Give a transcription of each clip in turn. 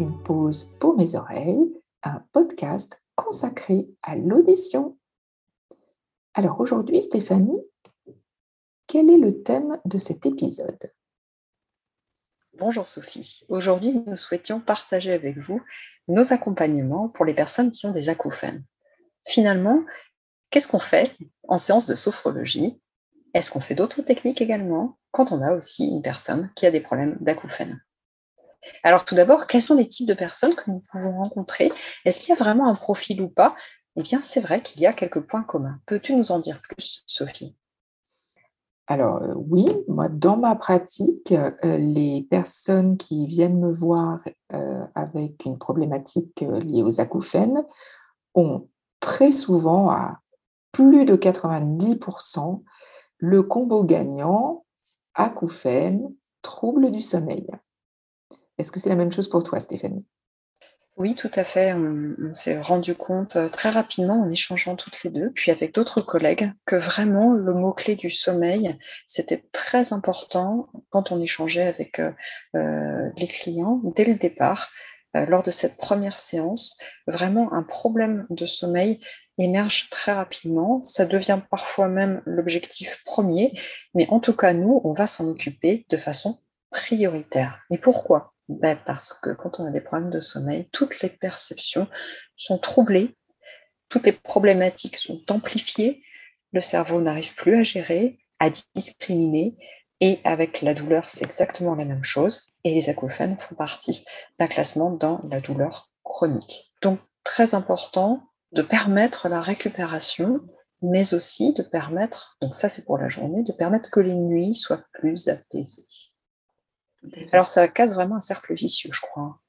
Une pause pour mes oreilles, un podcast consacré à l'audition. Alors aujourd'hui, Stéphanie, quel est le thème de cet épisode? Bonjour Sophie. Aujourd'hui, nous souhaitions partager avec vous nos accompagnements pour les personnes qui ont des acouphènes. Finalement, qu'est-ce qu'on fait en séance de sophrologie? Est-ce qu'on fait d'autres techniques également quand on a aussi une personne qui a des problèmes d'acouphènes? Alors tout d'abord, quels sont les types de personnes que nous pouvons rencontrer? Est-ce qu'il y a vraiment un profil ou pas? Eh bien, c'est vrai qu'il y a quelques points communs. Peux-tu nous en dire plus, Sophie? Alors euh, oui, moi dans ma pratique, euh, les personnes qui viennent me voir euh, avec une problématique liée aux acouphènes ont très souvent, à plus de 90%, le combo gagnant acouphènes, troubles du sommeil. Est-ce que c'est la même chose pour toi, Stéphanie? Oui, tout à fait. On, s'est rendu compte euh, très rapidement en échangeant toutes les deux, puis avec d'autres collègues, que vraiment le mot-clé du sommeil, c'était très important quand on échangeait avec euh, euh, les clients dès le départ. lors de cette première séance, vraiment un problème de sommeil émerge très rapidement. Ça devient parfois même l'objectif premier, mais en tout cas, nous, on va s'en occuper de façon prioritaire. Et pourquoi? Ben Parce que quand on a des problèmes de sommeil, toutes les perceptions sont troublées, toutes les problématiques sont amplifiées, le cerveau n'arrive plus à gérer, à discriminer, et avec la douleur, c'est exactement la même chose, et les acouphènes font partie d'un classement dans la douleur chronique. Donc, très important de permettre la récupération, mais aussi de permettre, donc ça c'est pour la journée, de permettre que les nuits soient plus apaisées. Alors, ça casse vraiment un cercle vicieux, je crois.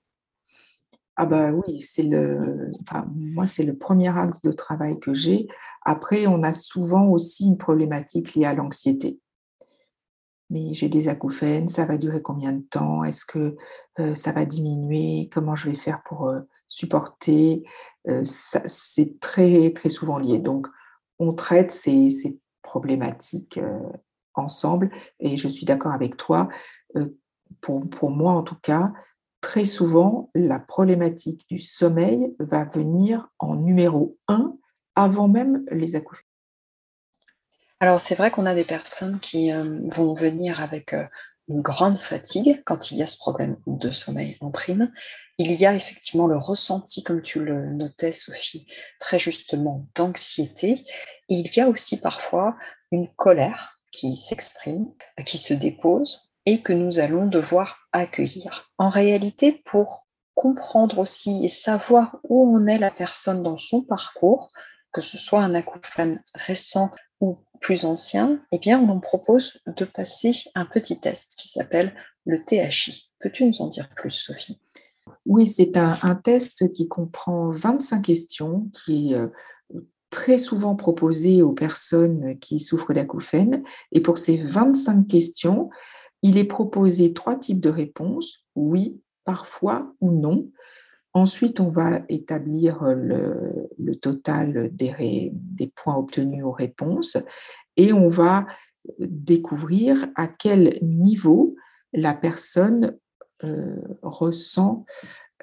Ah bah oui, c'est le, enfin, moi c'est le premier axe de travail que j'ai. Après, on a souvent aussi une problématique liée à l'anxiété. Mais j'ai des acouphènes, ça va durer combien de temps? Est-ce que euh, ça va diminuer? Comment je vais faire pour euh, supporter? Euh, C'est très très souvent lié. Donc, on traite ces, ces problématiques ensemble. Et je suis d'accord avec toi pour, moi en tout cas, très souvent, la problématique du sommeil va venir en numéro un avant même les acouphènes. Alors c'est vrai qu'on a des personnes qui euh, vont venir avec euh, une grande fatigue quand il y a ce problème de sommeil en prime. Il y a effectivement le ressenti, comme tu le notais Sophie, très justement d'anxiété. il y a aussi parfois une colère qui s'exprime, qui se dépose et que nous allons devoir accueillir. En réalité, pour comprendre aussi et savoir où en est la personne dans son parcours, que ce soit un acouphène récent ou plus ancien, eh bien, on en propose de passer un petit test qui s'appelle le THI. Peux-tu nous en dire plus, Sophie? Oui, c'est un, un, test qui comprend 25 questions, qui est euh, très souvent proposé aux personnes qui souffrent d'acouphènes. Et pour ces 25 questions, il est proposé trois types de réponses, oui, parfois ou non. Ensuite, on va établir le, total des, points obtenus aux réponses et on va découvrir à quel niveau la personne euh, ressent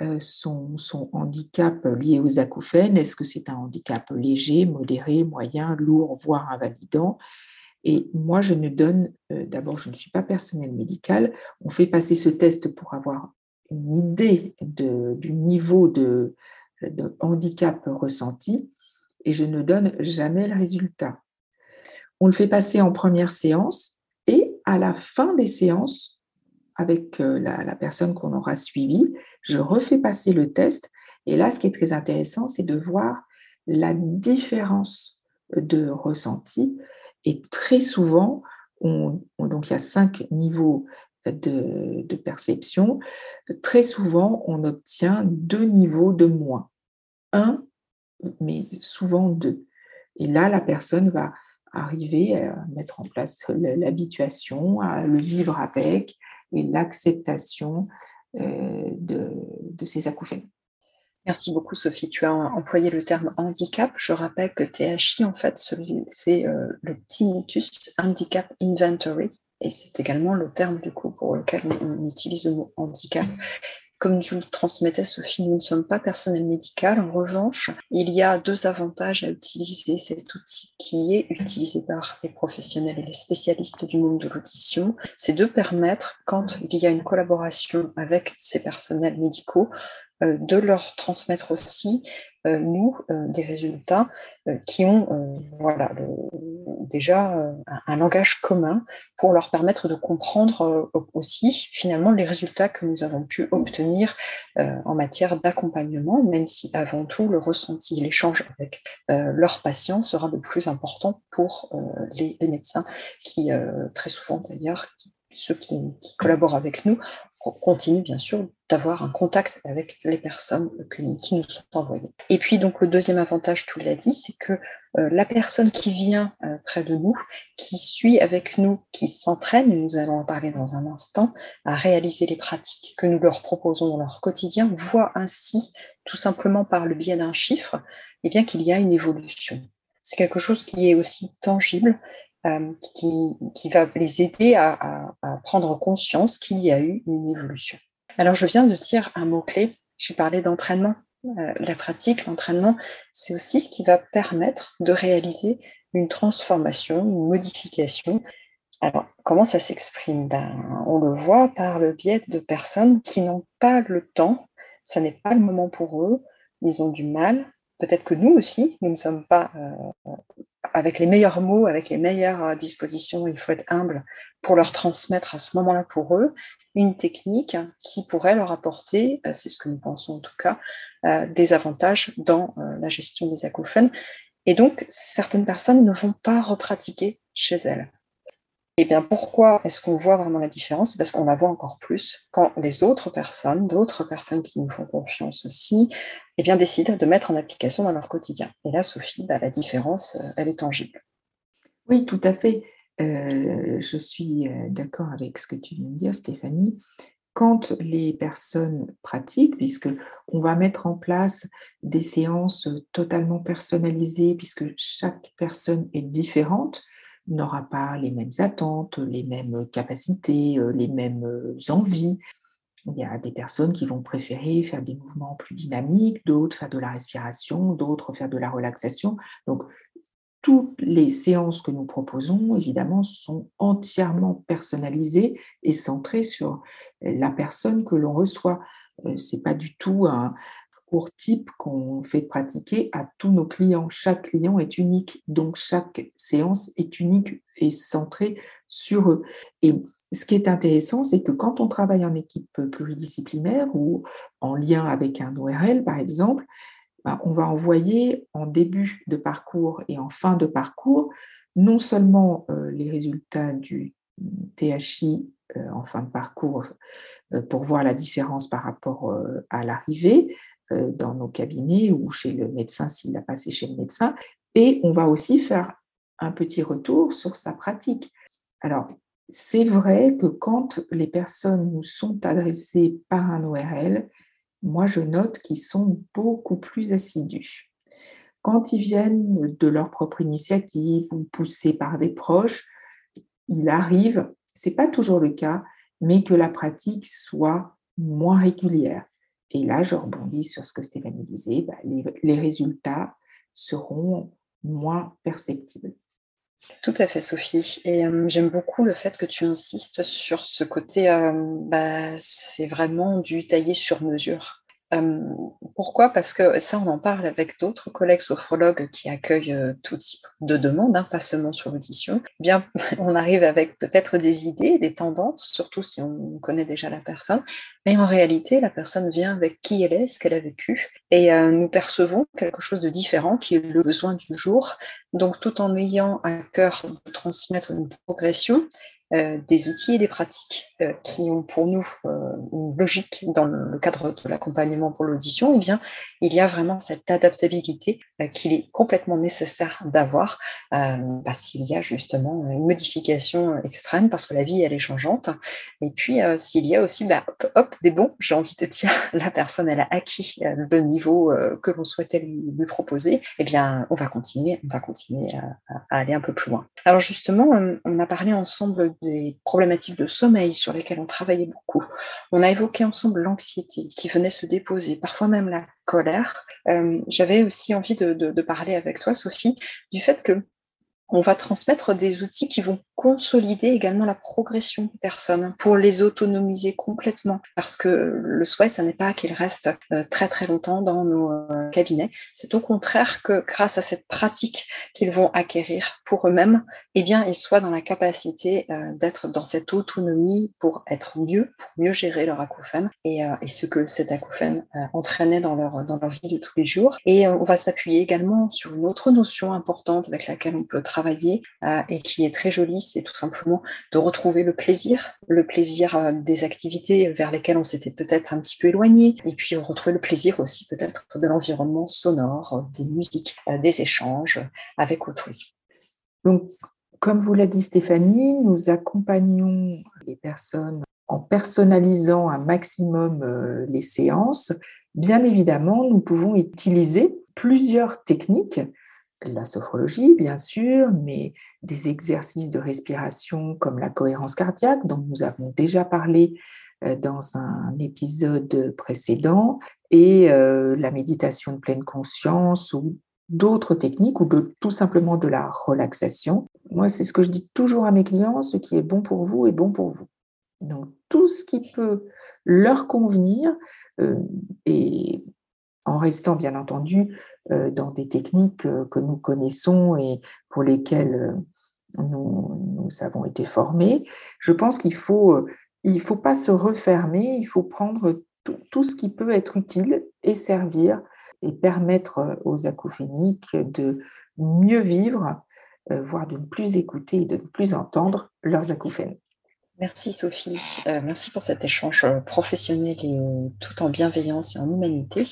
euh, son, handicap lié aux acouphènes. Est-ce que c'est un handicap léger, modéré, moyen, lourd, voire invalidant? Et moi, je ne donne, euh, d'abord, je ne suis pas personnel médical. On fait passer ce test pour avoir une idée du niveau de, handicap ressenti et je ne donne jamais le résultat. On le fait passer en première séance et à la fin des séances, avec euh, la, la personne qu'on aura suivie, je refais passer le test. Et là, ce qui est très intéressant, c'est de voir la différence de ressenti et très souvent, on, donc il y a cinq niveaux de, perception. Très souvent, on obtient deux niveaux de moins. Un, mais souvent deux. Et là, la personne va arriver à mettre en place l'habituation, à le vivre avec et l'acceptation euh, de, de ses acouphènes. Merci beaucoup, Sophie. Tu as employé le terme handicap. Je rappelle que THI, en fait, c'est euh, le Tinnitus Handicap Inventory. et c'est également le terme du coup pour lequel on, utilise le mot handicap. Comme tu le transmettais, Sophie, nous ne sommes pas personnel médical. En revanche, il y a deux avantages à utiliser cet outil qui est utilisé par les professionnels et les spécialistes du monde de l'audition. C'est de permettre, quand il y a une collaboration avec ces personnels médicaux, de leur transmettre aussi, euh, nous, euh, des résultats qui ont voilà, déjà un, langage commun pour leur permettre de comprendre aussi finalement les résultats que nous avons pu obtenir en matière d'accompagnement, même si avant tout le ressenti, l'échange avec leurs patients sera le plus important pour les, médecins qui, très souvent d'ailleurs, ceux qui, collaborent avec nous continue bien sûr d'avoir un contact avec les personnes qui nous sont envoyées. Et puis donc le deuxième avantage, tu l'as dit, c'est que euh, la personne qui vient euh, près de nous, qui suit avec nous, qui s'entraîne, et nous allons en parler dans un instant, à réaliser les pratiques que nous leur proposons dans leur quotidien, voit ainsi, tout simplement par le biais d'un chiffre, eh bien qu'il y a une évolution. C'est quelque chose qui est aussi tangible euh, qui, qui, va les aider à, à, prendre conscience qu'il y a eu une évolution. Alors, je viens de dire un mot-clé. J'ai parlé d'entraînement. Euh, la pratique, l'entraînement, c'est aussi ce qui va permettre de réaliser une transformation, une modification. Alors, comment ça s'exprime? Ben, On le voit par le biais de personnes qui n'ont pas le temps, ça n'est pas le moment pour eux, ils ont du mal. Peut-être que nous aussi, nous ne sommes pas euh, avec les meilleurs mots, avec les meilleures euh, dispositions, il faut être humble pour leur transmettre à ce moment-là pour eux une technique qui pourrait leur apporter, euh, c'est ce que nous pensons en tout cas, euh, des avantages dans la gestion des acouphènes. Et donc, certaines personnes ne vont pas repratiquer chez elles. Eh bien, pourquoi est-ce qu'on voit vraiment la différence? Parce qu'on la voit encore plus quand les autres personnes, d'autres personnes qui nous font confiance aussi, eh bien, décident de mettre en application dans leur quotidien. Et là, Sophie, bah, la différence, euh, elle est tangible. Oui, tout à fait. Euh, je suis euh, d'accord avec ce que tu viens de dire, Stéphanie. Quand les personnes pratiquent, puisque on va mettre en place des séances totalement personnalisées, puisque chaque personne est différente, n'aura pas les mêmes attentes, les mêmes capacités, euh, les mêmes euh, envies. Il y a des personnes qui vont préférer faire des mouvements plus dynamiques, d'autres faire de la respiration, d'autres faire de la relaxation. Donc, toutes les séances que nous proposons, évidemment, sont entièrement personnalisées et centrées sur la personne que l'on reçoit. Euh, Ce n'est pas du tout un, cours type qu'on fait pratiquer à tous nos clients. Chaque client est unique, donc chaque séance est unique et centrée sur eux. Et ce qui est intéressant, c'est que quand on travaille en équipe pluridisciplinaire ou en lien avec un ORL, par exemple, ben, on va envoyer en début de parcours et en fin de parcours non seulement euh, les résultats du THI euh, en fin de parcours euh, pour voir la différence par rapport à l'arrivée, dans nos cabinets ou chez le médecin s'il l'a passé chez le médecin. Et on va aussi faire un petit retour sur sa pratique. Alors, c'est vrai que quand les personnes nous sont adressées par un ORL, moi je note qu'ils sont beaucoup plus assidus. Quand ils viennent de leur propre initiative ou poussés par des proches, il arrive, ce n'est pas toujours le cas, mais que la pratique soit moins régulière. Et là, je rebondis sur ce que Stéphanie disait, bah, les, résultats seront moins perceptibles. Tout à fait, Sophie. Et euh, j'aime beaucoup le fait que tu insistes sur ce côté, euh, bah, c'est vraiment du taillé sur mesure pourquoi? Parce que ça, on en parle avec d'autres collègues sophrologues qui accueillent tout type de demandes, hein, pas seulement sur l'audition. Eh bien, on arrive avec peut-être des idées, des tendances, surtout si on connaît déjà la personne, mais en réalité, la personne vient avec qui elle est, ce qu'elle a vécu, et nous percevons quelque chose de différent qui est le besoin du jour. Donc, tout en ayant à cœur de transmettre une progression, euh, des outils et des pratiques euh, qui ont pour nous euh, une logique dans le, cadre de l'accompagnement pour l'audition, eh bien, il y a vraiment cette adaptabilité qu'il est complètement nécessaire d'avoir bah, s'il y a justement une modification extrême parce que la vie, elle est changeante. Et puis, s'il y a aussi, bah, hop, des bons, j'ai envie de dire, la personne, elle a acquis le niveau que l'on souhaitait lui, proposer, eh bien, on va continuer, on va continuer à, aller un peu plus loin. Alors justement, on a parlé ensemble des problématiques de sommeil sur lesquelles on travaillait beaucoup. On a évoqué ensemble l'anxiété qui venait se déposer, parfois même la colère. Euh, j'avais aussi envie de, parler avec toi, Sophie, du fait que on va transmettre des outils qui vont consolider également la progression des personnes pour les autonomiser complètement. Parce que le souhait, ce n'est pas qu'ils restent euh, très très longtemps dans nos euh, cabinets. C'est au contraire que grâce à cette pratique qu'ils vont acquérir pour eux-mêmes, eh bien, ils soient dans la capacité euh, d'être dans cette autonomie pour être mieux, pour mieux gérer leur acouphène et, et ce que cet acouphène entraînait dans leur, dans leur vie de tous les jours. Et on va s'appuyer également sur une autre notion importante avec laquelle on peut travailler euh, et qui est très jolie, c'est tout simplement de retrouver le plaisir, le plaisir euh, des activités vers lesquelles on s'était peut-être un petit peu éloigné, et puis retrouver le plaisir aussi peut-être de l'environnement sonore, des musiques, euh, des échanges avec autrui. Donc, comme vous l'a dit Stéphanie, nous accompagnons les personnes en personnalisant un maximum les séances. Bien évidemment, nous pouvons utiliser plusieurs techniques la sophrologie, bien sûr, mais des exercices de respiration comme la cohérence cardiaque, dont nous avons déjà parlé euh, dans un épisode précédent, et euh, la méditation de pleine conscience ou d'autres techniques ou tout simplement de la relaxation. Moi, c'est ce que je dis toujours à mes clients, ce qui est bon pour vous est bon pour vous. Donc, tout ce qui peut leur convenir euh, et en restant bien entendu euh, dans des techniques euh, que nous connaissons et pour lesquelles euh, nous, avons été formés. Je pense qu'il faut, faut pas se refermer, il faut prendre tout, ce qui peut être utile et servir et permettre aux acouphéniques de mieux vivre, voire de ne plus écouter et de ne plus entendre leurs acouphènes. Merci Sophie, euh, merci pour cet échange euh, professionnel et tout en bienveillance et en humanité.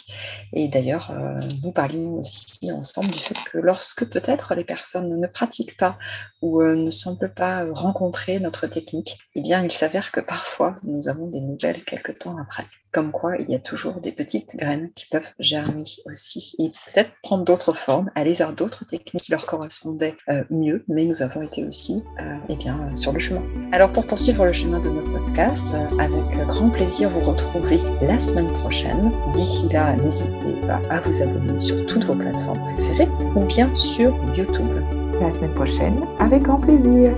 Et d'ailleurs, euh, nous parlions aussi ensemble du fait que lorsque peut-être les personnes ne pratiquent pas ou ne semblent pas rencontrer notre technique, eh bien, il s'avère que parfois nous avons des nouvelles quelques temps après. Comme quoi, il y a toujours des petites graines qui peuvent germer aussi et peut-être prendre d'autres formes, aller vers d'autres techniques qui leur correspondaient euh, mieux, mais nous avons été aussi euh, eh bien, sur le chemin. Alors pour poursuivre le chemin de notre podcast, euh, avec grand plaisir vous retrouver la semaine prochaine. D'ici là, n'hésitez pas à vous abonner sur toutes vos plateformes préférées ou bien sur YouTube. La semaine prochaine, avec grand plaisir.